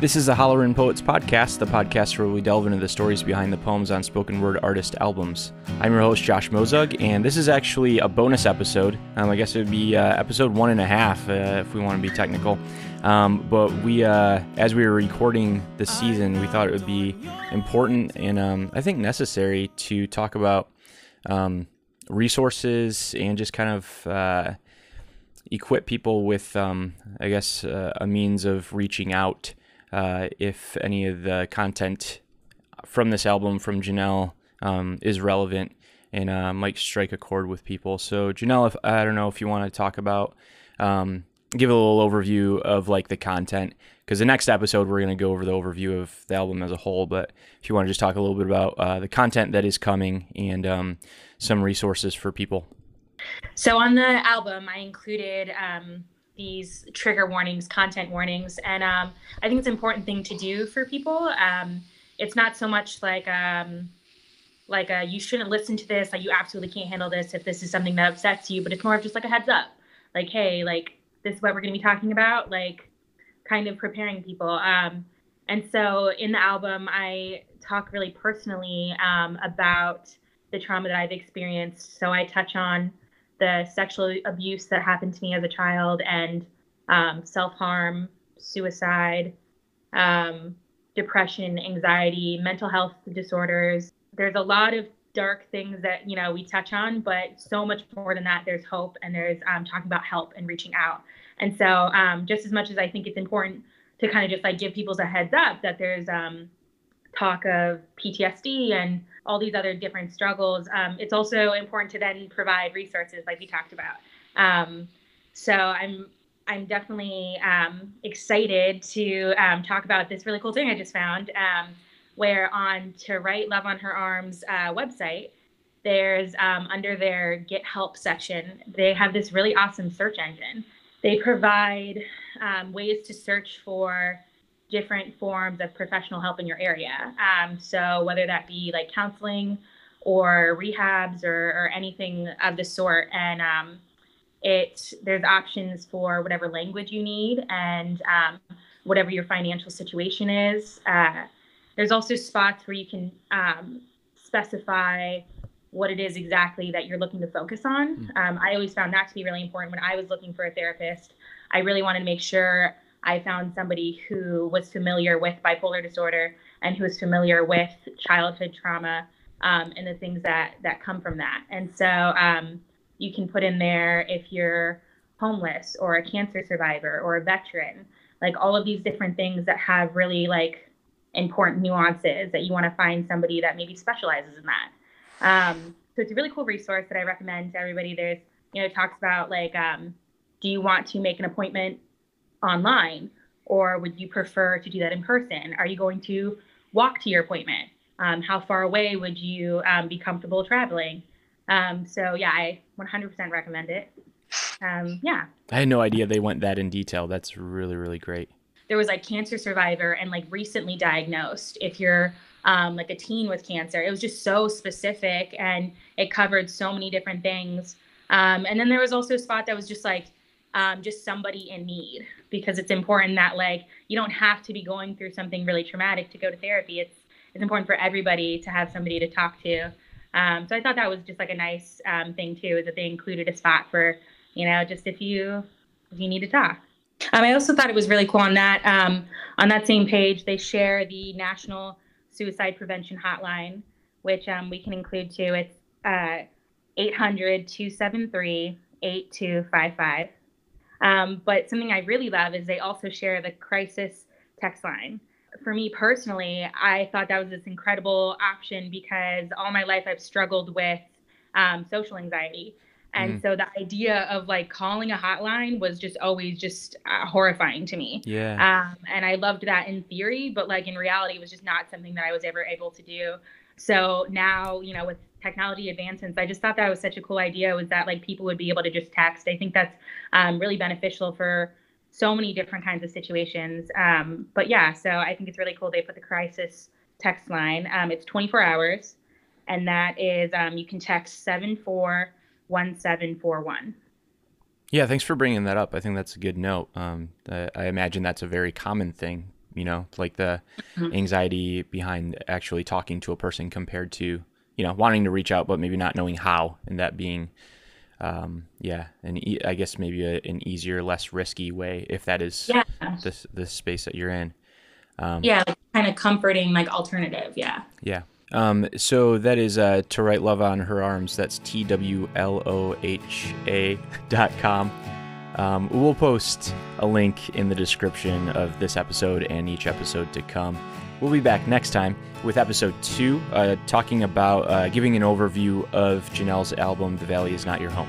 This is the Hollerin' Poets podcast, the podcast where we delve into the stories behind the poems on spoken word artist albums. I'm your host, Josh Mozug, and this is actually a bonus episode. Um, I guess it would be uh, episode one and a half uh, if we want to be technical. Um, but we, uh, as we were recording this season, we thought it would be important and um, I think necessary to talk about um, resources and just kind of uh, equip people with, um, I guess, uh, a means of reaching out uh, if any of the content from this album from Janelle um, is relevant and uh, might strike a chord with people. So, Janelle, if, I don't know if you want to talk about, um, give a little overview of like the content, because the next episode we're going to go over the overview of the album as a whole. But if you want to just talk a little bit about uh, the content that is coming and um, some resources for people. So, on the album, I included um, these trigger warnings, content warnings, and um, I think it's an important thing to do for people. Um, it's not so much like um, like a, you shouldn't listen to this, like you absolutely can't handle this if this is something that upsets you, but it's more of just like a heads up, like hey, like this is what we're going to be talking about, like kind of preparing people. Um, and so in the album, I talk really personally um, about the trauma that I've experienced. So I touch on the sexual abuse that happened to me as a child and um, self harm, suicide, um, depression, anxiety, mental health disorders. There's a lot of dark things that you know we touch on, but so much more than that. There's hope and there's um, talking about help and reaching out. And so, um, just as much as I think it's important to kind of just like give people a heads up that there's um, talk of PTSD and all these other different struggles, um, it's also important to then provide resources like we talked about. Um, so I'm I'm definitely um, excited to um, talk about this really cool thing I just found. Um, where on to write Love on Her Arms uh, website, there's um, under their Get Help section, they have this really awesome search engine. They provide ways to search for different forms of professional help in your area. Um, so whether that be like counseling or rehabs or, or anything of the sort, and um, it there's options for whatever language you need and um, whatever your financial situation is. Uh, there's also spots where you can um, specify what it is exactly that you're looking to focus on. Hmm. Um, I always found that to be really important when I was looking for a therapist. I really wanted to make sure I found somebody who was familiar with bipolar disorder and who was familiar with childhood trauma um, and the things that that come from that. And so um, you can put in there if you're homeless or a cancer survivor or a veteran, like all of these different things that have really like important nuances that you want to find somebody that maybe specializes in that. Um, so it's a really cool resource that I recommend to everybody. There's, you know, it talks about like, um, do you want to make an appointment online or would you prefer to do that in person? Are you going to walk to your appointment? Um, how far away would you um, be comfortable traveling? Um, so yeah, I 100% recommend it. Um, yeah. I had no idea they went that in detail. That's really, really great. There was like cancer survivor and like recently diagnosed. If you're um, like a teen with cancer, it was just so specific and it covered so many different things. Um, and then there was also a spot that was just like um, just somebody in need because it's important that like you don't have to be going through something really traumatic to go to therapy. It's it's important for everybody to have somebody to talk to. Um, so I thought that was just like a nice um, thing too, is that they included a spot for you know just if you if you need to talk. Um, I also thought it was really cool on that um, on that same page they share the National Suicide Prevention Hotline, which um, we can include too. It's uh, 800 273 8255. Um, but something I really love is they also share the crisis text line. For me personally, I thought that was this incredible option because all my life I've struggled with um, social anxiety. And mm. so the idea of like calling a hotline was just always just uh, horrifying to me. Yeah. Um, and I loved that in theory, but like in reality, it was just not something that I was ever able to do. So now, you know, with technology advancements, I just thought that was such a cool idea was that like people would be able to just text. I think that's um, really beneficial for so many different kinds of situations. Um, but yeah, so I think it's really cool they put the crisis text line. Um, it's 24 hours, and that is um, you can text 741741. Yeah, thanks for bringing that up. I think that's a good note. Um, I imagine that's a very common thing you know, like the Mhm. anxiety behind actually talking to a person compared to, you know, wanting to reach out but maybe not knowing how, and that being, um, yeah, and e- I guess maybe a, an easier, less risky way if that is Yeah. the the space that you're in. Um, Yeah, like kind of comforting, like alternative. Yeah. Yeah. Um, so that is uh, to write love on her arms. That's T W L O H A dot com. Um, we'll post a link in the description of this episode and each episode to come. We'll be back next time with episode two, uh, talking about uh, giving an overview of Janelle's album, The Valley Is Not Your Home.